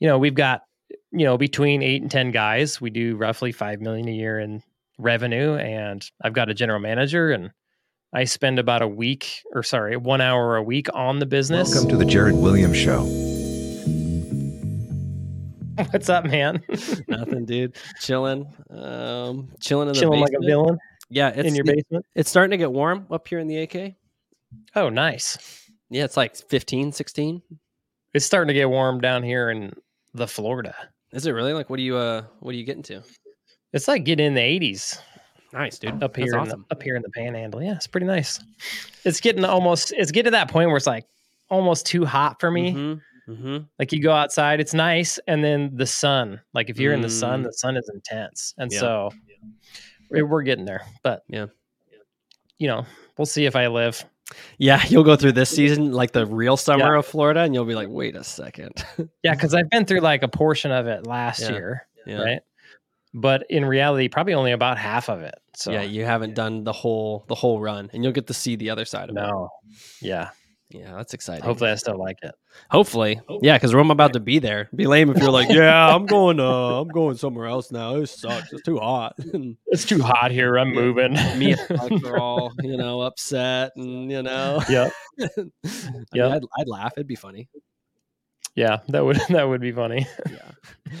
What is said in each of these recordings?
you know, we've got, you know, between eight and 10 guys. We do roughly 5 million a year in revenue. And I've got a general manager and I spend about a week or sorry, one hour a week on the business. Welcome to the Jered Williams Show. What's up, man? Nothing, dude. Chilling. Um, chilling in the Chilling like a villain Yeah, it's in your it- basement. it's starting to get warm up here in the AK. Oh, nice. Yeah, it's like 15, 16. It's starting to get warm down here in the Florida. Is it really? Like what do you uh what are you getting to? It's like getting in the 80s Nice, dude. up here That's in awesome. the, up here in the panhandle. Yeah, it's pretty nice. It's getting almost it's getting to that point where it's like almost too hot for me. Mhm, mhm. Like you go outside, it's nice, and then the sun. Like if you're in the sun, Mm. the sun is intense, and Yeah. so we- we're getting there. But Yeah. you know, we'll see if I live. Yeah, you'll go through this season like the real summer of Florida, and you'll be like, wait a second. Yeah, because I've been through like a portion of it last Yeah. year, yeah. right? But in reality, probably only about half of it. So Yeah, you haven't done the whole the whole run, and you'll get to see the other side of it. no, yeah. Yeah, that's exciting. Hopefully, I still like it. Hopefully, yeah, because I'm about to be there. Be lame if you're like, yeah, I'm going. Uh, I'm going somewhere else now. It sucks. It's too hot. It's too hot here. I'm Yeah. moving. Me and Mike are all, you know, upset, and you know, Yep. I mean, Yep. I'd, I'd laugh. It'd be funny. Yeah, that would that would be funny. Yeah.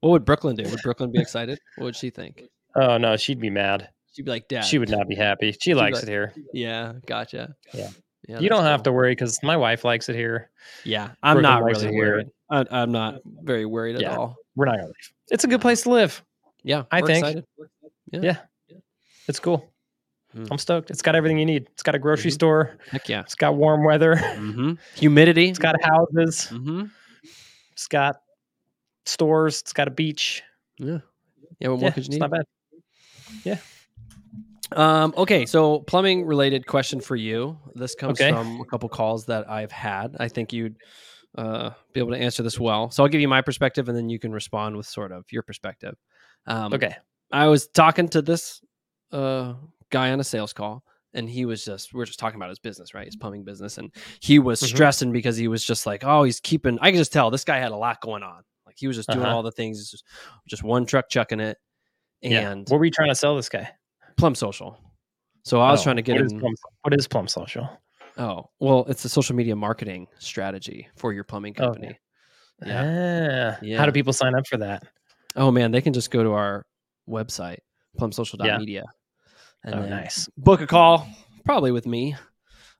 what would Brooklyn do? Would Brooklyn be excited? What would she think? Oh no, she'd be mad. She'd be like, "Dad." She would not be happy. She likes like- it here. Yeah, gotcha. Yeah. Yeah, you don't that's have to worry because my wife likes it here. Yeah, I'm Brooklyn not really worried. I, I'm not very worried at Yeah. all. We're not gonna leave. It's a good place to live. Yeah, I think. excited. Yeah. It's cool. Hmm. I'm stoked. It's got everything you need. It's got a grocery Mhm. store. Heck yeah. It's got warm weather. Mm-hmm. Humidity. It's got houses. Mm-hmm. It's got stores. It's got a beach. Yeah. Yeah. What more Yeah, could you it's need? not bad. Um, okay, so plumbing related question for you. This comes Okay. from a couple calls that I've had. I think you'd uh, be able to answer this well. So I'll give you my perspective, and then you can respond with sort of your perspective. Um, Okay. I was talking to this uh, guy on a sales call, and he was just we are just talking about his business, right? His plumbing business, and he was Mhm. stressing because he was just like, oh, he's keeping. I could just tell this guy had a lot going on. Like he was just doing Uh-huh. all the things, just, just one truck chucking it, Yeah. and What were you trying to sell this guy? Plum Social. So I was Oh, trying to get what is him. Plum, what is Plum Social? Oh, well, it's a social media marketing strategy for your plumbing company. Yeah. Ah, Yeah. How do people sign up for that? Oh man, they can just go to our website, plumsocial.media, and oh, nice. book a call, probably with me.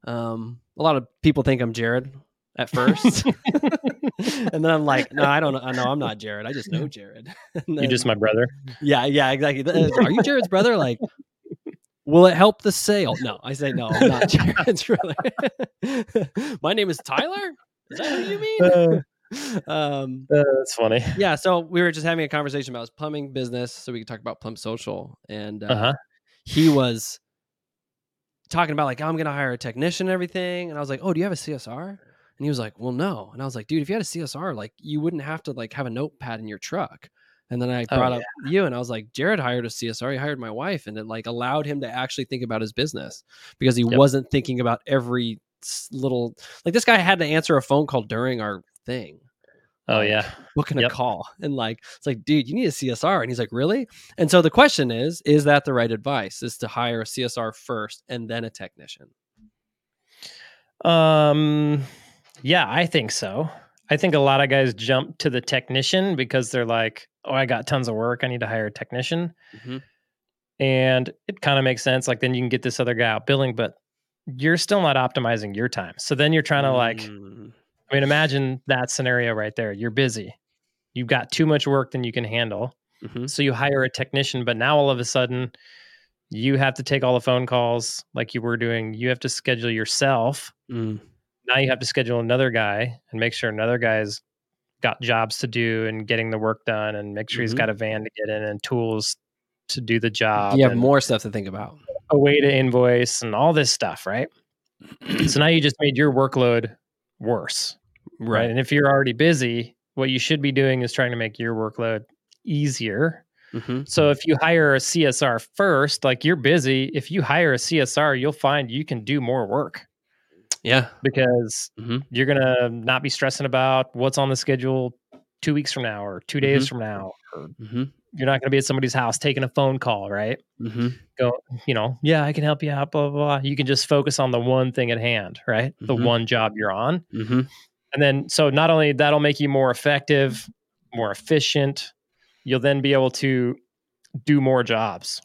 Um, a lot of people think I'm Jered at first, and then I'm like, no, I don't know. No, I'm not Jered. I just know Jered. And You're just my brother. yeah, yeah, exactly. Are you Jered's brother? Like, will it help the sale? No, I say no. I'm not Jered's brother. My name is Tyler. Is that who you mean? um, Uh, that's funny. yeah. So we were just having a conversation about his plumbing business, so we could talk about Plum Social, and uh, Uh huh. he was talking about like I'm gonna hire a technician and everything, and I was like, oh, do you have a CSR? And he was like, well, no. And I was like, dude, if you had a CSR, like you wouldn't have to like have a notepad in your truck. And then I Oh, brought up you, and I was like, Jered hired a CSR. He hired my wife, and it like allowed him to actually think about his business because he Yep. wasn't thinking about every little like this guy had to answer a phone call during our thing Oh like, yeah. booking Yep. a call and like it's like dude you need a csr and he's like really and so the question is is that the right advice is to hire a csr first and then a technician Um, yeah, I think so. I think a lot of guys jump to the technician because they're like, "Oh, I got tons of work. I need to hire a technician," Mhm. and it kind of makes sense. Like then you can get this other guy out billing, but you're still not optimizing your time. So then you're trying to like, Mm, I mean, imagine that scenario right there. You're busy. You've got too much work than you can handle. mhm. So you hire a technician, but now all of a sudden you have to take all the phone calls like you were doing. You have to schedule yourself. Mm, Now you have to schedule another guy and make sure another guy's got jobs to do and getting the work done and make sure he's Mhm. got a van to get in and tools to do the job. you have more stuff to think about a way to invoice and all this stuff, right? so now you just made your workload worse right? And if you're already busy, what you should be doing is trying to make your workload easier. Mhm. So if you hire a CSR first, like you're busy, if you hire a CSR, you'll find you can do more work yeah because Mhm. you're going to not be stressing about what's on the schedule two weeks from now or 2 days from now. Or Mm-hmm. you're not going to be at somebody's house taking a phone call, right? Mm-hmm. Go, you know, yeah, I can help you out, blah, blah, blah. You can just focus on the one thing at hand, right? The Mhm. one job you're on. Mm-hmm. And then, so not only that'll make you more effective, more efficient, you'll then be able to do more jobs.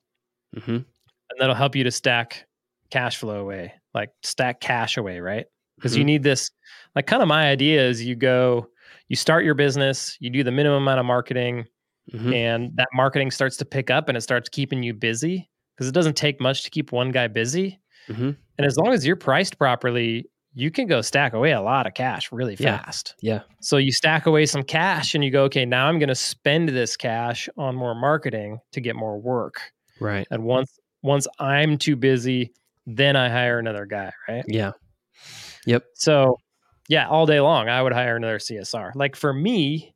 Mm-hmm. And that'll help you to stack cash flow away, like stack cash away, right? Because Mm-hmm. you need this, like, kind of my idea is you go, you start your business, you do the minimum amount of marketing, Mm-hmm. and that marketing starts to pick up and it starts keeping you busy because it doesn't take much to keep one guy busy. Mm-hmm. And as long as you're priced properly, you can go stack away a lot of cash really Yeah. fast. Yeah. So you stack away some cash and you go, okay, now I'm going to spend this cash on more marketing to get more work. Right. And once once I'm too busy, then I hire another guy, right? Yeah. Yep. So, yeah, all day long I would hire another CSR. Like for me,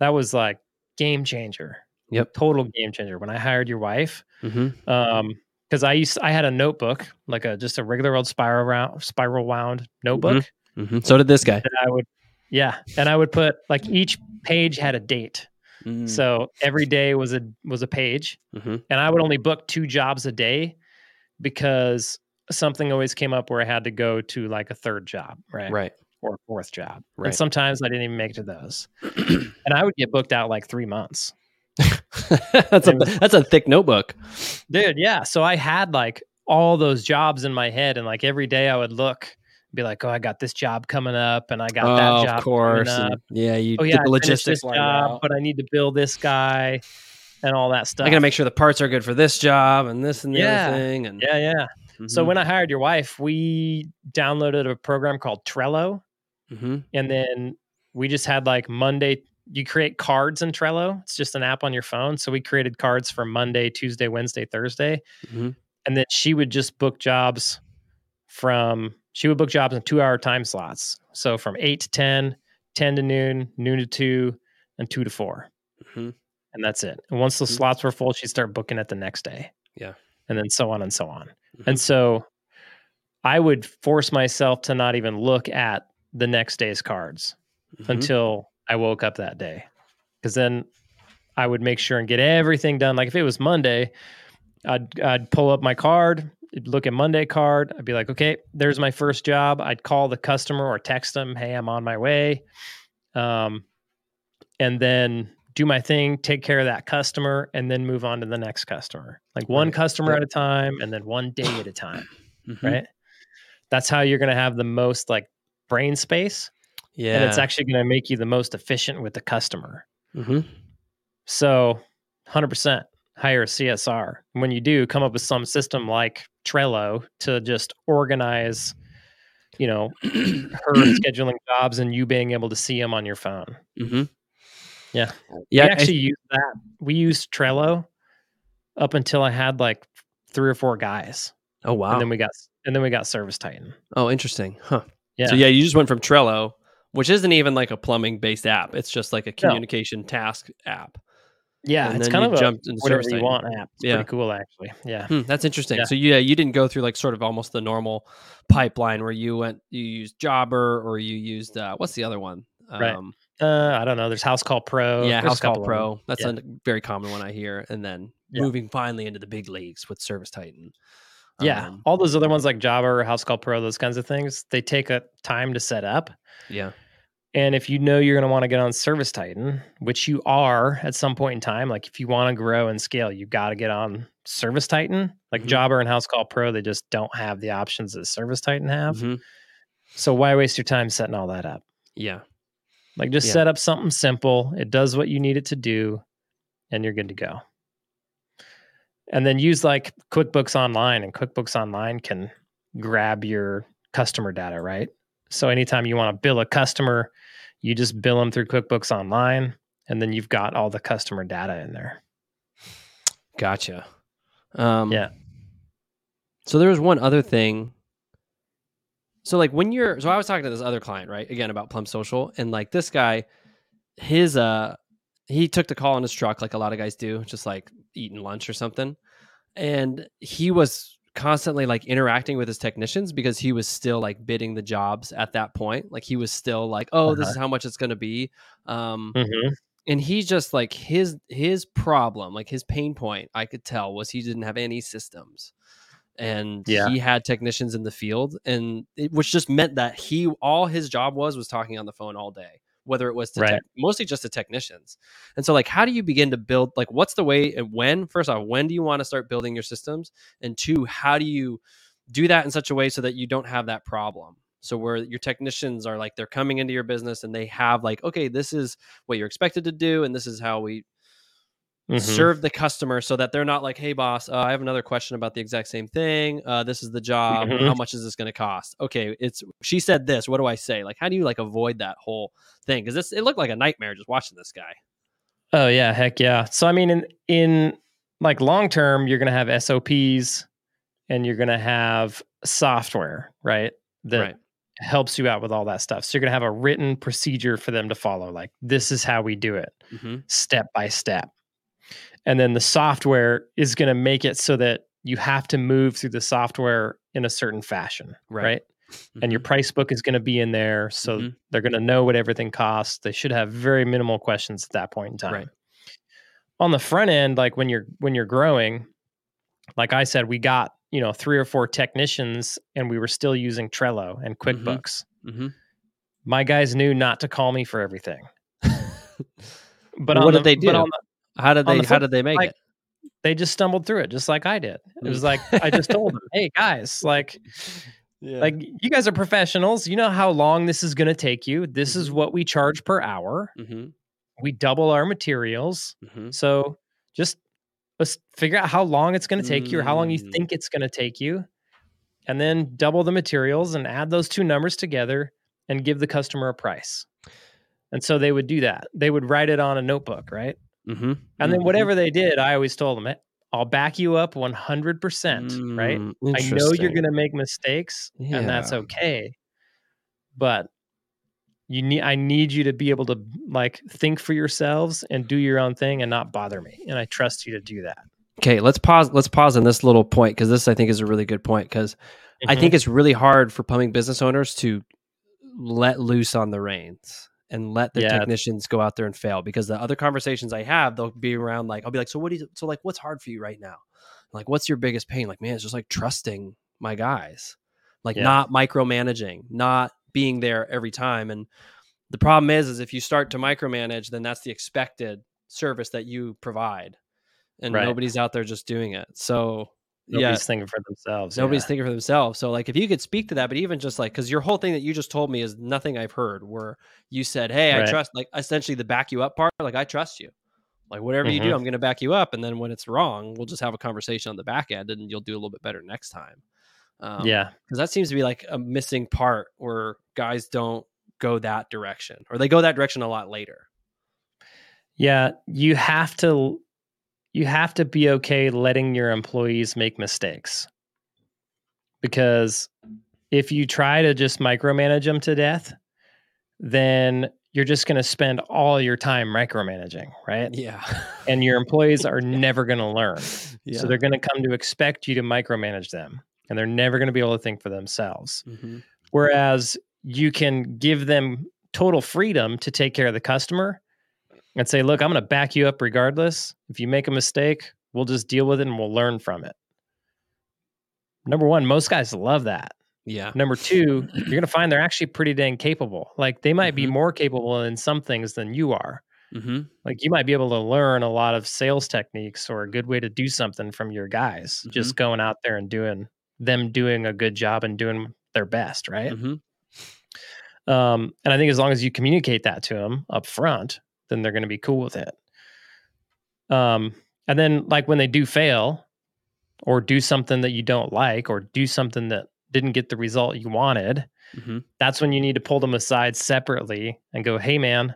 that was like game changer. Yep. Total game changer when I hired your wife. Mm-hmm. Um because I used I had a notebook, like a just a regular old spiral round spiral wound notebook Mm-hmm. So did this guy. that I would yeah, and I would put like each page had a date. Mm. So every day was a was a page Mm-hmm. and I would only book two jobs a day because something always came up where I had to go to like a third job, right? Right. Or a fourth job. Right. And sometimes I didn't even make it to those. and I would get booked out like 3 months. that's a was- that's a thick notebook. Dude, yeah. So I had like all those jobs in my head, and like every day I would look, be like, "Oh, I got this job coming up, and I got oh, that job of course. coming up. yeah, you Oh yeah, the logistics this job, out. but I need to bill this guy, and all that stuff. I gotta make sure the parts are good for this job and this and the Yeah. other thing. And Yeah, yeah. So Mhm. when I hired your wife, we downloaded a program called Trello, Mhm. and then we just had like Monday. You create cards in Trello. It's just an app on your phone. So we created cards for Monday, Tuesday, Wednesday, Thursday. Mhm. and then she would just book jobs from she would book jobs in two hour time slots so from 8 to 10 10 to noon noon to 2 and 2 to 4 Mhm. And that's it and once those Mhm. slots were full she'd start booking it the next day Yeah. and then so on and so on Mhm. and so i would force myself to not even look at the next day's cards Mhm. until I woke up that day. Because then I would make sure and get everything done. Like if it was Monday, I'd I'd pull up my card, look at Monday card. I'd be like, okay, there's my first job. I'd call the customer or text them, hey, I'm on my way. Um, and then do my thing, take care of that customer, and then move on to the next customer. Like one Right. customer Yep. at a time, and then one day at a time. Mhm. Right. That's how you're going to have the most like brain space Yeah. and it's actually going to make you the most efficient with the customer. Mhm. So, 100% hire a CSR. When you do, come up with some system like Trello to just organize, you know, her scheduling jobs and you being able to see them on your phone. Mhm. Yeah. Yeah. we I- actually use that. We used Trello up until I had like three or four guys, oh wow. and then we got and then we got Service Titan. oh, interesting. Huh. Yeah. So yeah, you just went from Trello, which isn't even like a plumbing based app. It's just like a communication task app. Yeah, and it's kind of a jumped into whatever Service you Titan. want app. It's Yeah. pretty cool actually. Yeah. Hmm, that's interesting. Yeah. So yeah, you didn't go through like sort of almost the normal pipeline where you went, you used Jobber or you used uh, what's the other one? Right. Uh, I don't know. There's House Call Pro. yeah, There's House Call. Pro. That's Yeah. a very common one I hear. And then Yeah. moving finally into the big leagues with Service Titan. Yeah, Um, all those other ones like Jobber or House Call Pro, those kinds of things, they take a time to set up. yeah. And if you know you're going to want to get on Service Titan, which you are at some point in time, like if you want to grow and scale, you got to get on Service Titan. Like Mhm. Jobber and House Call Pro, they just don't have the options that Service Titan have. Mhm. So why waste your time setting all that up? Yeah. Like just Yeah. set up something simple. It does what you need it to do, and you're good to go. And then use like QuickBooks Online, and QuickBooks Online can grab your customer data, right? So anytime you want to bill a customer, you just bill them through QuickBooks Online, and then you've got all the customer data in there. Gotcha. Um, Yeah. So there was one other thing. So like when you're, so I was talking to this other client, right? Again about Plum Social, and like this guy, his uh, he took the call in his truck, like a lot of guys do, just like eating lunch or something, and he was constantly like interacting with his technicians because he was still like bidding the jobs at that point. Like he was still like, "Oh, this Uh-huh. is how much it's going to be." Um, Mhm. and he's just like his his problem, like his pain point, I could tell was he didn't have any systems, and Yeah. he had technicians in the field, and it, which just meant that he all his job was was talking on the phone all day, whether it was to Right. tech, mostly just the technicians. And so, like, how do you begin to build? Like, what's the way? And when? First off, when do you want to start building your systems? And two, how do you do that in such a way so that you don't have that problem? So where your technicians are like they're coming into your business and they have like, okay, this is what you're expected to do, and this is how we Mhm. serve the customer so that they're not like, hey, boss, uh, I have another question about the exact same thing. Uh, this is the job. Mhm. How much is this going to cost? Okay, it's she said this. What do I say? Like, how do you like avoid that whole thing? Because this it looked like a nightmare just watching this guy. Oh yeah, heck yeah. So I mean, in in like long term, you're gonna have SOPs, and you're gonna have software, right? That right. helps you out with all that stuff. So you're gonna have a written procedure for them to follow. Like this is how we do it, hmm step by step. And then the software is gonna make it so that you have to move through the software in a certain fashion, Right. right? and your price book is going to be in there so Mhm. they're going to know what everything costs they should have very minimal questions at that point in time Right. on the front end like when you're when you're growing like i said we got you know three or four technicians and we were still using trello and Mhm. quickbooks hmm my guys knew not to call me for everything but what the- did they but do? on the- how did they? the How did they make like, it? they just stumbled through it just like i did it was Mm. like i just told them hey guys like Yeah. like you guys are professionals you know how long this is going to take you this is Mhm. what we charge per hour hmm we double our materials hmm so just let's figure out how long it's going to take you or how long you Mm. think it's going to take you and then double the materials and add those two numbers together and give the customer a price and so they would do that they would write it on a notebook right hmm and then whatever they did i always told them i'll back you up 100% right Mm, I know you're going to make mistakes and that's okay. But you need I need you to be able to like think for yourselves and do your own thing and not bother me. And I trust you to do that. Okay, let's pause. Let's pause on this little point because this I think is a really good point because I Mm-hmm. think it's really hard for plumbing business owners to let loose on the reins and let the Yeah. technicians go out there and fail because the other conversations I have, they'll be around like I'll be like, so what do you so like what's hard for you right now? Like what's your biggest pain? Like, man, it's just like trusting my guys. Like Yeah. not micromanaging, not being there every time. And the problem is is if you start to micromanage, then that's the expected service that you provide. And Right. nobody's out there just doing it. So Nobody's yeah, thinking for themselves. nobody's yeah. thinking for themselves. So like if you could speak to that, but even just like because your whole thing that you just told me is nothing I've heard where you said, Hey, I trust like essentially the back you up part, like I trust you. Like whatever you do, Mhm. I'm gonna back you up. And then when it's wrong, we'll just have a conversation on the back end and you'll do a little bit better next time. Um, yeah. because that seems to be like a missing part where guys don't go that direction or they go that direction a lot later. Yeah. You have to you have to be okay letting your employees make mistakes. Because if you try to just micromanage them to death, then you're just going to spend all your time micromanaging, right? Yeah. And your employees are never going to learn. yeah. So they're going to come to expect you to micromanage them and they're never going to be able to think for themselves. Mhm. Whereas you can give them total freedom to take care of the customer and say, look, I'm going to back you up regardless. If you make a mistake, we'll just deal with it and we'll learn from it. Number one, most guys love that. Yeah. Number two, you're going to find they're actually pretty dang capable. Like they might be Mhm. more capable in some things than you are. hmm Like you might be able to learn a lot of sales techniques or a good way to do something from your guys, Mm-hmm. just going out there and doing them doing a good job and doing their best, right? hmm Um, and I think as long as you communicate that to them up front, then they're going to be cool with it. Um, and then like when they do fail or do something that you don't like or do something that didn't get the result you wanted, hmm that's when you need to pull them aside separately and go, "Hey man,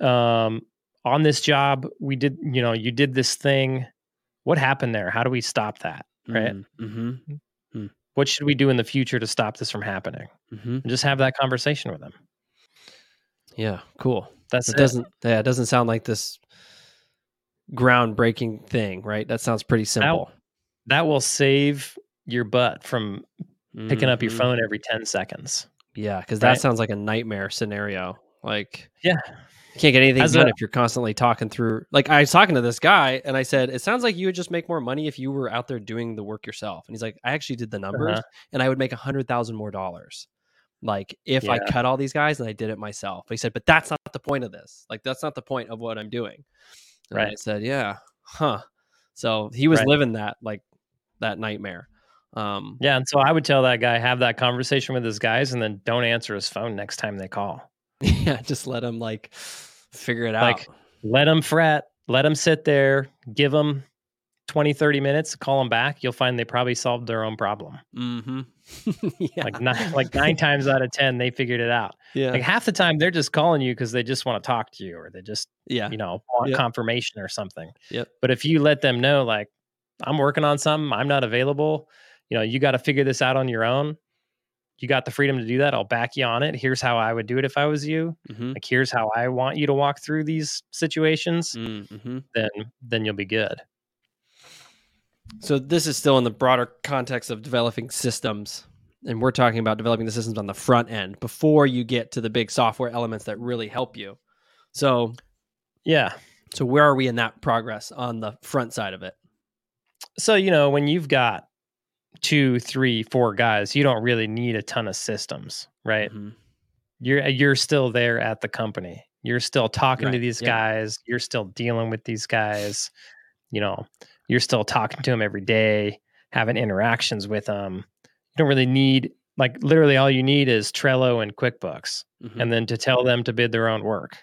um on this job we did, you know, you did this thing. What happened there? How do we stop that? Right? hmm What should we do in the future to stop this from happening?" hmm And just have that conversation with them. Yeah. Cool. That's It it. doesn't. Yeah. It doesn't sound like this groundbreaking thing, right? That sounds pretty simple. that will save your butt from picking up your Mhm. phone every 10 seconds. Yeah, because that right? sounds like a nightmare scenario. Like Yeah. you can't get anything As done a- if you're constantly talking through. Like I was talking to this guy, and I said, "It sounds like you would just make more money if you were out there doing the work yourself." And he's like, "I actually did the numbers, Uh-huh. and I would make a hundred thousand more dollars." Like if I cut all these guys and I did it myself. He said, "But that's not the point of this. Like that's not the point of what I'm doing." And I said, "Yeah, huh." So he was Right. living that like that nightmare. Um, Yeah. And so I would tell that guy, have that conversation with his guys and then don't answer his phone next time they call. yeah, just let him like figure it out. Like, let him fret, let him sit there, give them 20, 30 minutes, call them back. You'll find they probably solved their own problem. Mm-hmm. yeah. Like nine, like nine times out of 10, they figured it out. yeah. Like half the time they're just calling you because they just want to talk to you or they just, yeah. you know, want Yep. confirmation or something. Yep. But if you let them know, like, I'm working on something, I'm not available, you know, you got to figure this out on your own. You got the freedom to do that. I'll back you on it. Here's how I would do it if I was you. Mm-hmm. Like, here's how I want you to walk through these situations. Mm-hmm. Then, then you'll be good. So this is still in the broader context of developing systems. And we're talking about developing the systems on the front end before you get to the big software elements that really help you. So Yeah. so where are we in that progress on the front side of it? So, you know, when you've got two, three, four guys, you don't really need a ton of systems, right? Mhm. You're you're still there at the company. You're still talking to these yeah. guys. You're still dealing with these guys. You know, you're still talking to them every day, having interactions with them. You don't really need like literally all you need is Trello and QuickBooks, Mhm. and then to tell them to bid their own work.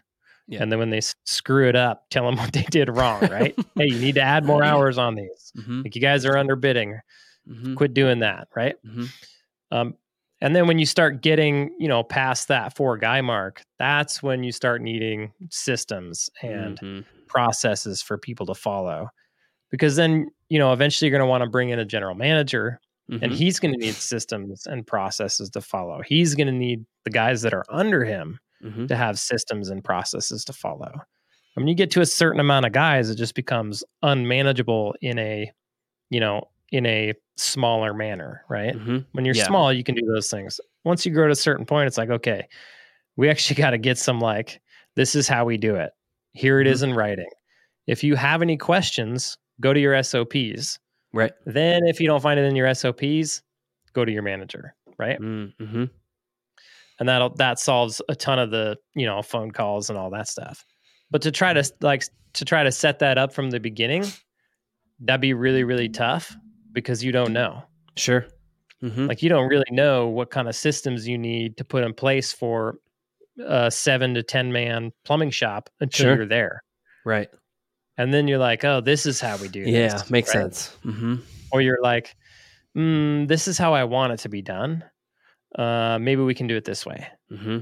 Yeah. And then when they screw it up, tell them what they did wrong, right? hey, you need to add more hours on these. Mhm. Like you guys are underbidding. Mhm. Quit doing that, right? Mhm. Um, and then when you start getting, you know, past that four guy mark, that's when you start needing systems and Mhm. processes for people to follow. Because then, you know, eventually you're going to want to bring in a general manager and Mhm. he's going to need systems and processes to follow. He's going to need the guys that are under him Mhm. to have systems and processes to follow. I mean, you get to a certain amount of guys, it just becomes unmanageable in a, you know, in a smaller manner, right? Mhm. When you're Yeah. small, you can do those things. Once you grow to a certain point, it's like, okay, we actually got to get some like, this is how we do it. Here it is Mm-hmm. in writing. If you have any questions, go to your SOPs. Right. Then, if you don't find it in your SOPs, go to your manager, right? Mm-hmm. and that'll that solves a ton of the you know phone calls and all that stuff but to try to like to try to set that up from the beginning that'd be really really tough because you don't know Sure. Mm-hmm. like you don't really know what kind of systems you need to put in place for a seven to ten man plumbing shop until Sure. you're there Right. And then you're like oh this is how we do this. Yeah. this Makes right? sense. Mm-hmm. or you're like mm, this is how i want it to be done uh, maybe we can do it this way Mm-hmm.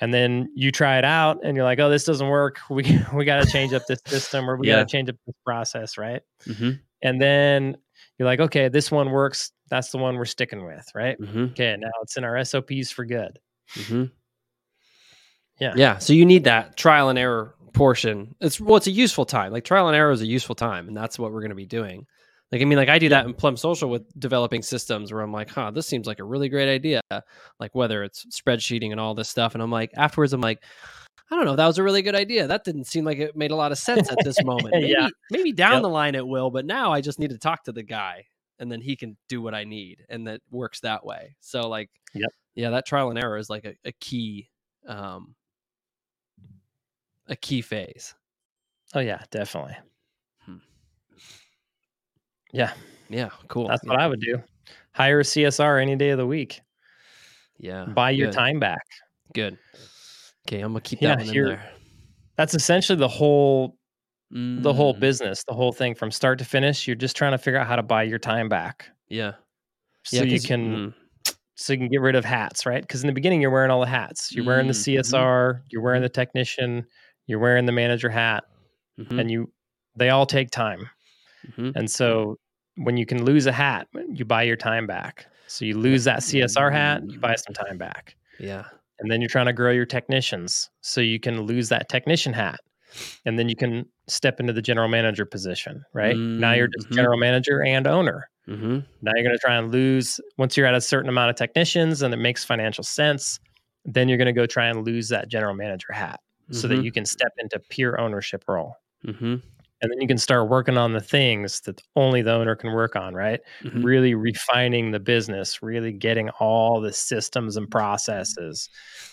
and then you try it out and you're like oh this doesn't work we we got to change up this system or we Yeah. got to change up this process right Mm-hmm. and then you're like okay this one works that's the one we're sticking with right Mm-hmm. okay now it's in our sops for good Mm-hmm. Yeah. Yeah. So you need that trial and error portion. It's well, it's a useful time. Like trial and error is a useful time, and that's what we're going to be doing. Like I mean, like I do that in Plum Social with developing systems where I'm like, huh, this seems like a really great idea. Like whether it's spreadsheeting and all this stuff, and I'm like, afterwards, I'm like. I don't know. That was a really good idea. That didn't seem like it made a lot of sense at this moment. Maybe, Yeah. maybe down Yep. the line it will, but now I just need to talk to the guy, and then he can do what I need, and that works that way. So, like, Yep. yeah, that trial and error is like a, a key, um, a key phase. oh yeah definitely Hmm. yeah Yeah, cool. that's yeah. what i would do hire a csr any day of the week Yeah, buy your time back Good. Okay, I'm gonna keep Yeah, that one in here- there. that's essentially the whole the whole Mm, business the whole thing from start to finish you're just trying to figure out how to buy your time back Yeah, so yeah, you can mm, so you can get rid of hats, right? Because in the beginning you're wearing all the hats. You're wearing the Mm, mhm. CSR, you're wearing the technician, you're wearing the manager hat, mhm, and you they all take time. mhm. And so when you can lose a hat, you buy your time back. So you lose that CSR hat, you buy some time back. yeah, And then you're trying to grow your technicians. So you can lose that technician hat. and then you can step into the general manager position, right? Now you're just Mhm. general manager and owner. Mm-hmm. Now you're going to try and lose once you're at a certain amount of technicians and it makes financial sense. Then you're going to go try and lose that general manager hat so that you can step into peer ownership role. Mm-hmm. And then you can start working on the things that only the owner can work on, right? Mhm. Really refining the business, really getting all the systems and processes,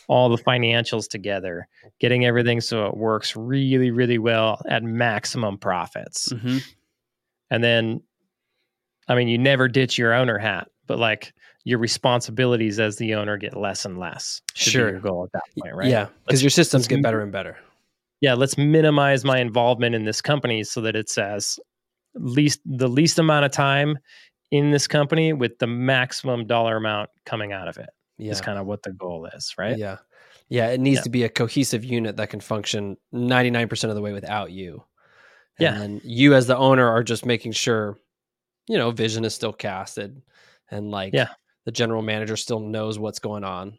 all the financials together, getting everything so it works really, really well at maximum profits. Mm-hmm. And then, I mean, you never ditch your owner hat, but like your responsibilities as the owner get less and less. Sure. your goal at that point, right? Yeah, because your systems get better and better. yeah, let's minimize my involvement in this company so that it's as least the least amount of time in this company with the maximum dollar amount coming out of it. Yeah, Is kind of what the goal is, right? yeah, yeah. It needs Yeah. to be a cohesive unit that can function ninety nine percent of the way without you. And Yeah. you as the owner are just making sure, you know, vision is still casted, and like Yeah. The general manager still knows what's going on,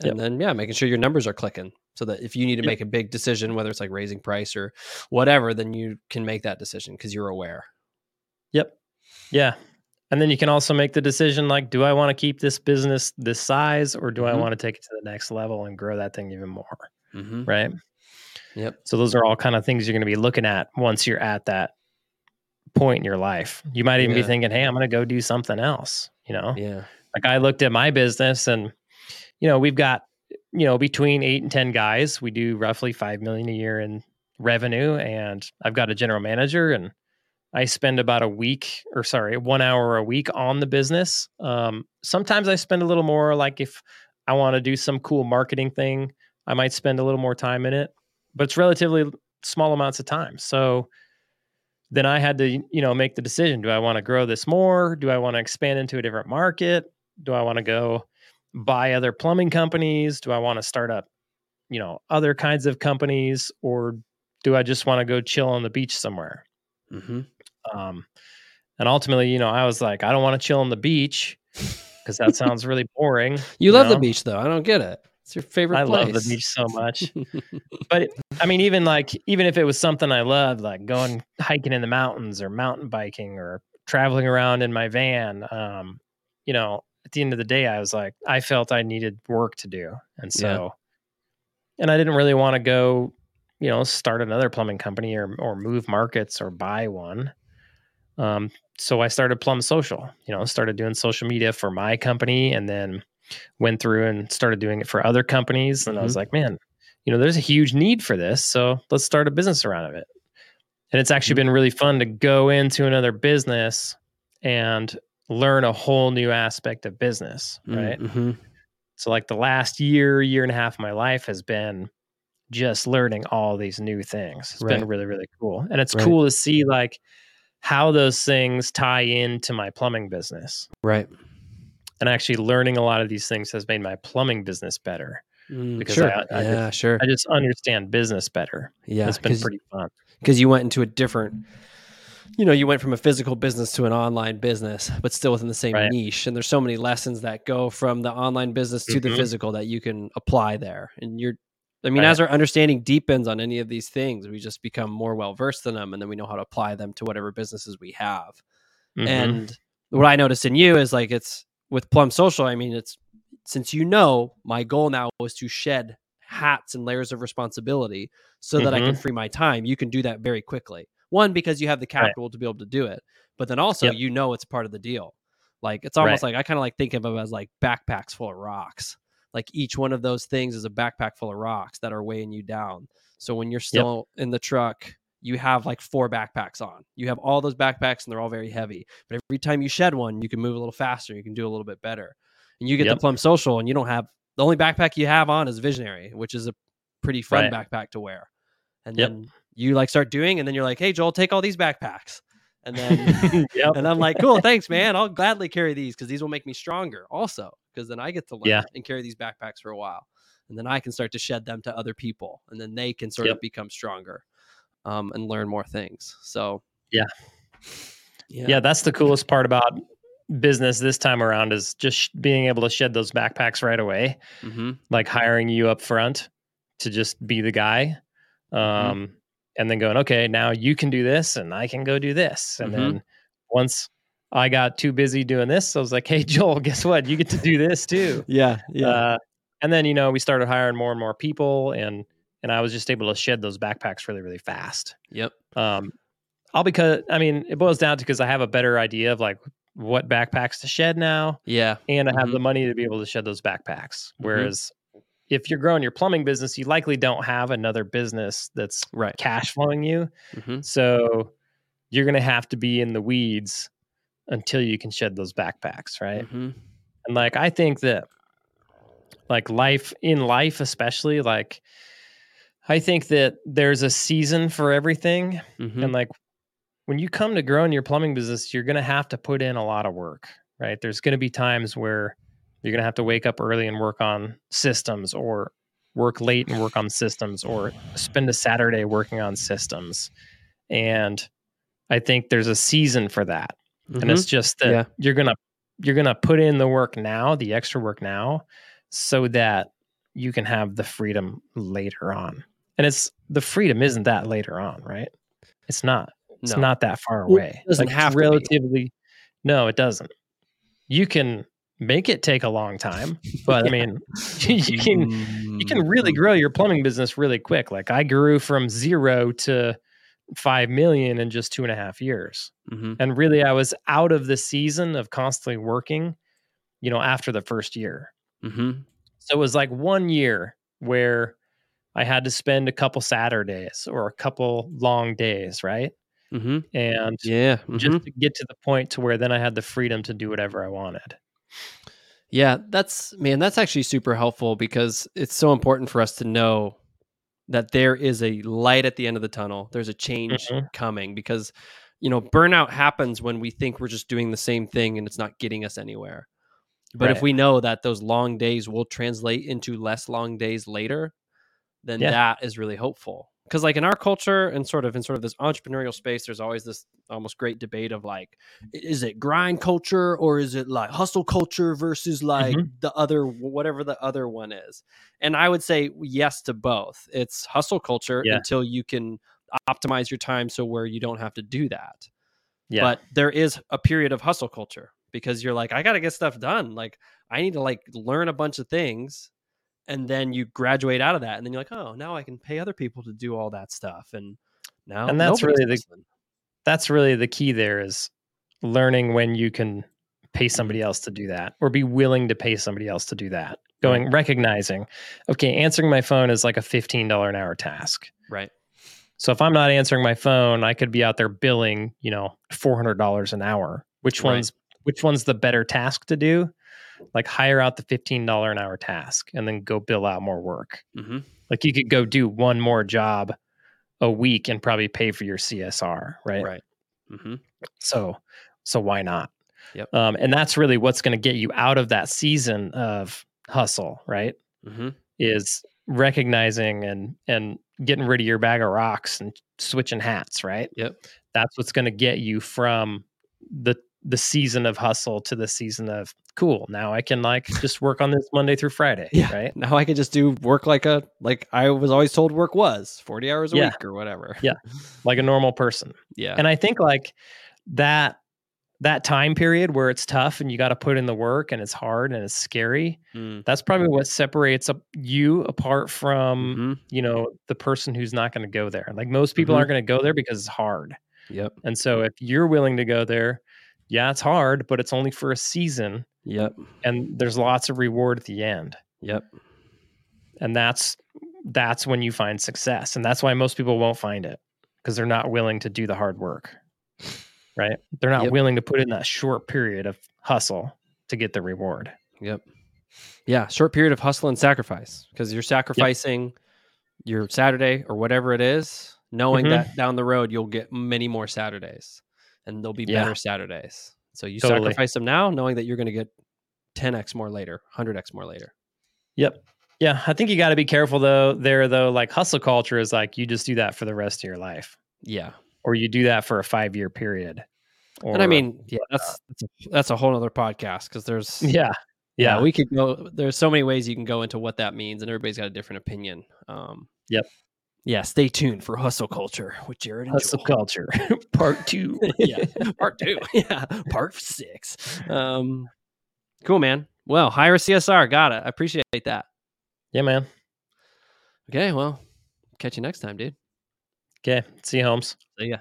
and Yep. then yeah, making sure your numbers are clicking. So that if you need to make a big decision, whether it's like raising price or whatever, then you can make that decision because you're aware. Yep. Yeah. And then you can also make the decision like, do I want to keep this business this size or do I Mhm. want to take it to the next level and grow that thing even more? Mm-hmm. Right. Yep. So those are all kind of things you're going to be looking at once you're at that point in your life. You might even Yeah. be thinking, hey, I'm going to go do something else. You know, Yeah. Like I looked at my business and, you know, we've got, you know, between eight and 10 guys, we do roughly 5 million a year in revenue. And I've got a general manager and I spend about a week or sorry, one hour a week on the business. Um, sometimes I spend a little more like if I want to do some cool marketing thing, I might spend a little more time in it, but it's relatively small amounts of time. So then I had to, you know, make the decision. Do I want to grow this more? Do I want to expand into a different market? Do I want to go buy other plumbing companies? Do I want to start up, you know, other kinds of companies? Or do I just want to go chill on the beach somewhere? Mm-hmm. Um, and ultimately, you know, I was like, I don't want to chill on the beach because that sounds really boring. You love the beach, though. I don't get it. It's your favorite I place. love the beach so much. but it, I mean, even like, even if it was something I loved, like going hiking in the mountains or mountain biking or traveling around in my van, um, you know, at the end of the day, I was like, I felt I needed work to do. And so, and I didn't really want to go, you know, start another plumbing company or, or move markets or buy one. Um, so I started Plum Social, you know, started doing social media for my company and then went through and started doing it for other companies. And I was like, man, you know, there's a huge need for this. So let's start a business around it. And it's actually been really fun to go into another business and learn a whole new aspect of business. Right. Mm-hmm. So, like the last year, year and a half of my life has been just learning all these new things. It's been really, really cool. And it's Right. cool to see like how those things tie into my plumbing business. Right. And actually learning a lot of these things has made my plumbing business better. Mm, Because sure. I- I yeah, sure. I just understand business better. yeah. it's been pretty fun. because you went into a different you know you went from a physical business to an online business but still within the same Right. niche and there's so many lessons that go from the online business to the Mhm. physical that you can apply there and you're i mean Right. as our understanding deepens on any of these things we just become more well versed in them and then we know how to apply them to whatever businesses we have Mhm. and what I noticed in you is like it's with Plum Social. I mean, it's since you know my goal now was to shed hats and layers of responsibility so that I can Mm-hmm. free my time. You can do that very quickly. One, because you have the Right. capital to be able to do it, but then also Yep. you know it's part of the deal. Like it's almost Right. like I kind of like think of them as like backpacks full of rocks. Like each one of those things is a backpack full of rocks that are weighing you down. So when you're still in the truck, you have like four backpacks on. You have all those backpacks and they're all very heavy. But every time you shed one, you can move a little faster. You can do a little bit better. And you get Yep. the Plum Social and you don't have the only backpack you have on is Visionary, which is a pretty fun Right. backpack to wear. And Yep. then you like start doing, and then you're like, hey, Joel, take all these backpacks. And then yep. and I'm like, cool, thanks, man. I'll gladly carry these because these will make me stronger also. Because then I get to learn Yeah. and carry these backpacks for a while. And then I can start to shed them to other people. And then they can sort Yep. of become stronger um, and learn more things. So Yeah. Yeah. yeah, that's the coolest part about business this time around is just sh- being able to shed those backpacks right away. hmm like hiring you up front to just be the guy. Um, and then going, okay, now you can do this and I can go do this. And Mhm. then once I got too busy doing this, I was like, hey, Joel, guess what? You get to do this too. Yeah. Yeah. Uh, and then, you know, we started hiring more and more people and, and I was just able to shed those backpacks really, really fast. yep. Um, all because, I mean, it boils down to because I have a better idea of like what backpacks to shed now Yeah. and I have Mhm. the money to be able to shed those backpacks. Mhm. Whereas if you're growing your plumbing business, you likely don't have another business that's Right. cash flowing you. hmm So you're going to have to be in the weeds until you can shed those backpacks, right? hmm And like I think that like life in life especially like I think that there's a season for everything hmm and like when you come to growing your plumbing business, you're going to have to put in a lot of work, right? There's going to be times where you're going to have to wake up early and work on systems or work late and work on systems or spend a Saturday working on systems. And I think there's a season for that. And it's just that Mm-hmm. Yeah. you're going to you're going to put in the work now, the extra work now so that you can have the freedom later on. And it's the freedom isn't that later on, right? It's not. It's No. not that far Well, it away. doesn't it's have to be. relatively. No, it doesn't. You can make it take a long time, but I mean, you can you can really Mhm. grow your plumbing business really quick. Like I grew from zero to five million in just two and a half years, Mhm. and really I was out of the season of constantly working. You know, after the first year, Mhm. so it was like one year where I had to spend a couple Saturdays or a couple long days, right? Mhm. And Yeah. just mhm. to get to the point to where then I had the freedom to do whatever I wanted. Yeah, that's man, that's actually super helpful because it's so important for us to know that there is a light at the end of the tunnel. There's a change Mhm. coming because you know, burnout happens when we think we're just doing the same thing and it's not getting us anywhere. But if we know that those long days will translate into less long days later, then Yeah. that is really hopeful. Because like in our culture and sort of in sort of this entrepreneurial space, there's always this almost great debate of like, is it grind culture or is it like hustle culture versus like mm-hmm. the other whatever the other one is? And I would say yes to both. It's hustle culture Yeah. until you can optimize your time so where you don't have to do that Yeah. but there is a period of hustle culture because you're like i gotta get stuff done like i need to like learn a bunch of things and then you graduate out of that and then you're like oh now i can pay other people to do all that stuff and now And that's really the- listening. that's really the key there is learning when you can pay somebody else to do that or be willing to pay somebody else to do that. Going recognizing, okay, answering my phone is like a $15 an hour task. right So if I'm not answering my phone, I could be out there billing, you know, $400 an hour. Which Right. one's which one's the better task to do? Like hire out the $15 an hour task and then go bill out more work. hmm Like you could go do one more job a week and probably pay for your CSR, right? right hmm So so why not? Yep. Um, and that's really what's going to get you out of that season of hustle, right? hmm Is recognizing and and getting rid of your bag of rocks and switching hats, right? Yep. That's what's going to get you from the the season of hustle to the season of cool. Now I can like just work on this Monday through Friday, Yeah. right? now i can just do work like a like i was always told work was 40 hours a Yeah. week or whatever Yeah. Like a normal person. yeah And I think like that that time period where it's tough and you got to put in the work and it's hard and it's scary, Mm, that's probably what separates up you apart from, mhm. you know, the person who's not going to go there. Like most people Mhm. aren't going to go there because it's hard. yep And so if you're willing to go there, yeah, it's hard, but it's only for a season yep and there's lots of reward at the end. yep And that's that's when you find success. And that's why most people won't find it because they're not willing to do the hard work. Right? They're not Yep. willing to put in that short period of hustle to get the reward. Yep. Yeah, short period of hustle and sacrifice because you're sacrificing your Saturday or whatever it is, knowing Mhm. that down the road you'll get many more Saturdays and they'll be Yeah. better Saturdays. So you Totally. sacrifice them now, knowing that you're going to get 10x more later, 100x more later. Yep. Yeah. I think you got to be careful though, there though, like hustle culture is like you just do that for the rest of your life Yeah. or you do that for a five year period. and I mean, yeah, that's that's a, that's a whole other podcast because there's yeah. yeah, Yeah. we could go. There's so many ways you can go into what that means, and everybody's got a different opinion. Um, Yep. Yeah, stay tuned for Hustle Culture with Jered and Hustle Joel. culture, part two. yeah, part two. Yeah, part six. Um, cool, man. Well, hire a CSR. Got it. I appreciate that. yeah, man. Okay, well, catch you next time, dude. Okay. See you, Holmes. See ya.